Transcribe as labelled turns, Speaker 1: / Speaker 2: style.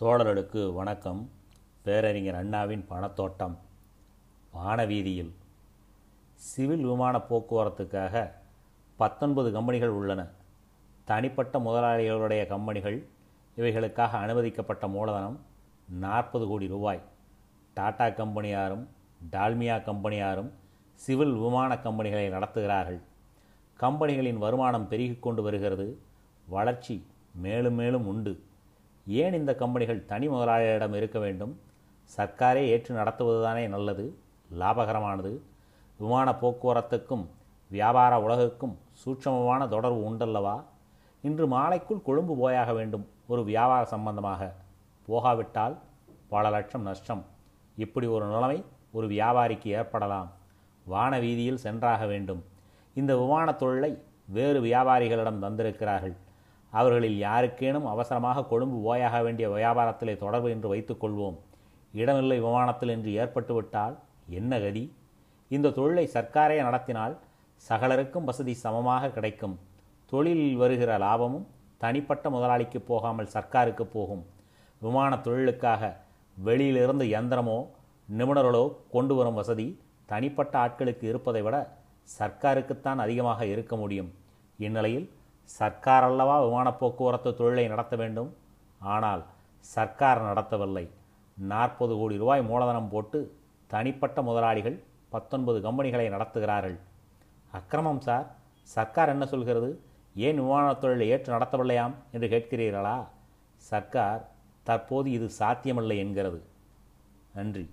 Speaker 1: தோழர்களுக்கு வணக்கம். பேரறிஞர் அண்ணாவின் பணத்தோட்டம் வானவீதியில் சிவில் விமான போக்குவரத்துக்காக பத்தொன்பது கம்பெனிகள் உள்ளன. தனிப்பட்ட முதலாளிகளுடைய கம்பெனிகள் இவைகளுக்காக அனுமதிக்கப்பட்ட மூலதனம் நாற்பது கோடி ரூபாய். டாடா கம்பெனியாரும் டால்மியா கம்பெனியாரும் சிவில் விமான கம்பெனிகளை நடத்துகிறார்கள். கம்பெனிகளின் வருமானம் பெருகிக் கொண்டு வருகிறது. வளர்ச்சி மேலும் மேலும் உண்டு. ஏன் இந்த கம்பெனிகள் தனி முதலாளியிடம் இருக்க வேண்டும்? சர்க்காரே ஏற்று நடத்துவதுதானே நல்லது லாபகரமானது. விமான போக்குவரத்துக்கும் வியாபார உலகுக்கும் சூட்சமமான தொடர்பு உண்டல்லவா? இன்று மாலைக்குள் கொழும்பு போயாக வேண்டும் ஒரு வியாபார சம்பந்தமாக. போகாவிட்டால் பல லட்சம் நஷ்டம். இப்படி ஒரு நிலைமை ஒரு வியாபாரிக்கு ஏற்படலாம். வான வீதியில் சென்றாக வேண்டும். இந்த விமானத் தொழிலை வேறு வியாபாரிகளிடம் தந்திருக்கிறார்கள். அவர்களில் யாருக்கேனும் அவசரமாக கொழும்பு ஓயாக வேண்டிய வியாபாரத்திலே தொடர்பு என்று வைத்துக்கொள்வோம் இடமில்லை விமானத்தில் என்று ஏற்பட்டுவிட்டால் என்ன கதி? இந்த தொழிலை சர்க்காரே நடத்தினால் சகலருக்கும் வசதி சமமாக கிடைக்கும். தொழிலில் வருகிற லாபமும் தனிப்பட்ட முதலாளிக்கு போகாமல் சர்க்காருக்கு போகும். விமான தொழிலுக்காக வெளியிலிருந்து எந்திரமோ நிபுணர்களோ கொண்டு வரும் வசதி தனிப்பட்ட ஆட்களுக்கு இருப்பதை விட சர்க்காருக்குத்தான் அதிகமாக இருக்க முடியும். இந்நிலையில் சர்க்கார் அல்லவா விமான போக்குவரத்து தொழிலை நடத்த வேண்டும். ஆனால் சர்க்கார் நடத்தவில்லை. நாற்பது கோடி ரூபாய் மூலதனம் போட்டு தனிப்பட்ட முதலாளிகள் பத்தொன்பது கம்பெனிகளை நடத்துகிறார்கள். அக்கிரமம் சார். சர்க்கார் என்ன சொல்கிறது? ஏன் விமானத் தொழிலை ஏற்று நடத்தவில்லையாம் என்று கேட்கிறீர்களா? சர்க்கார் தற்போது இது சாத்தியமில்லை என்கிறது. நன்றி.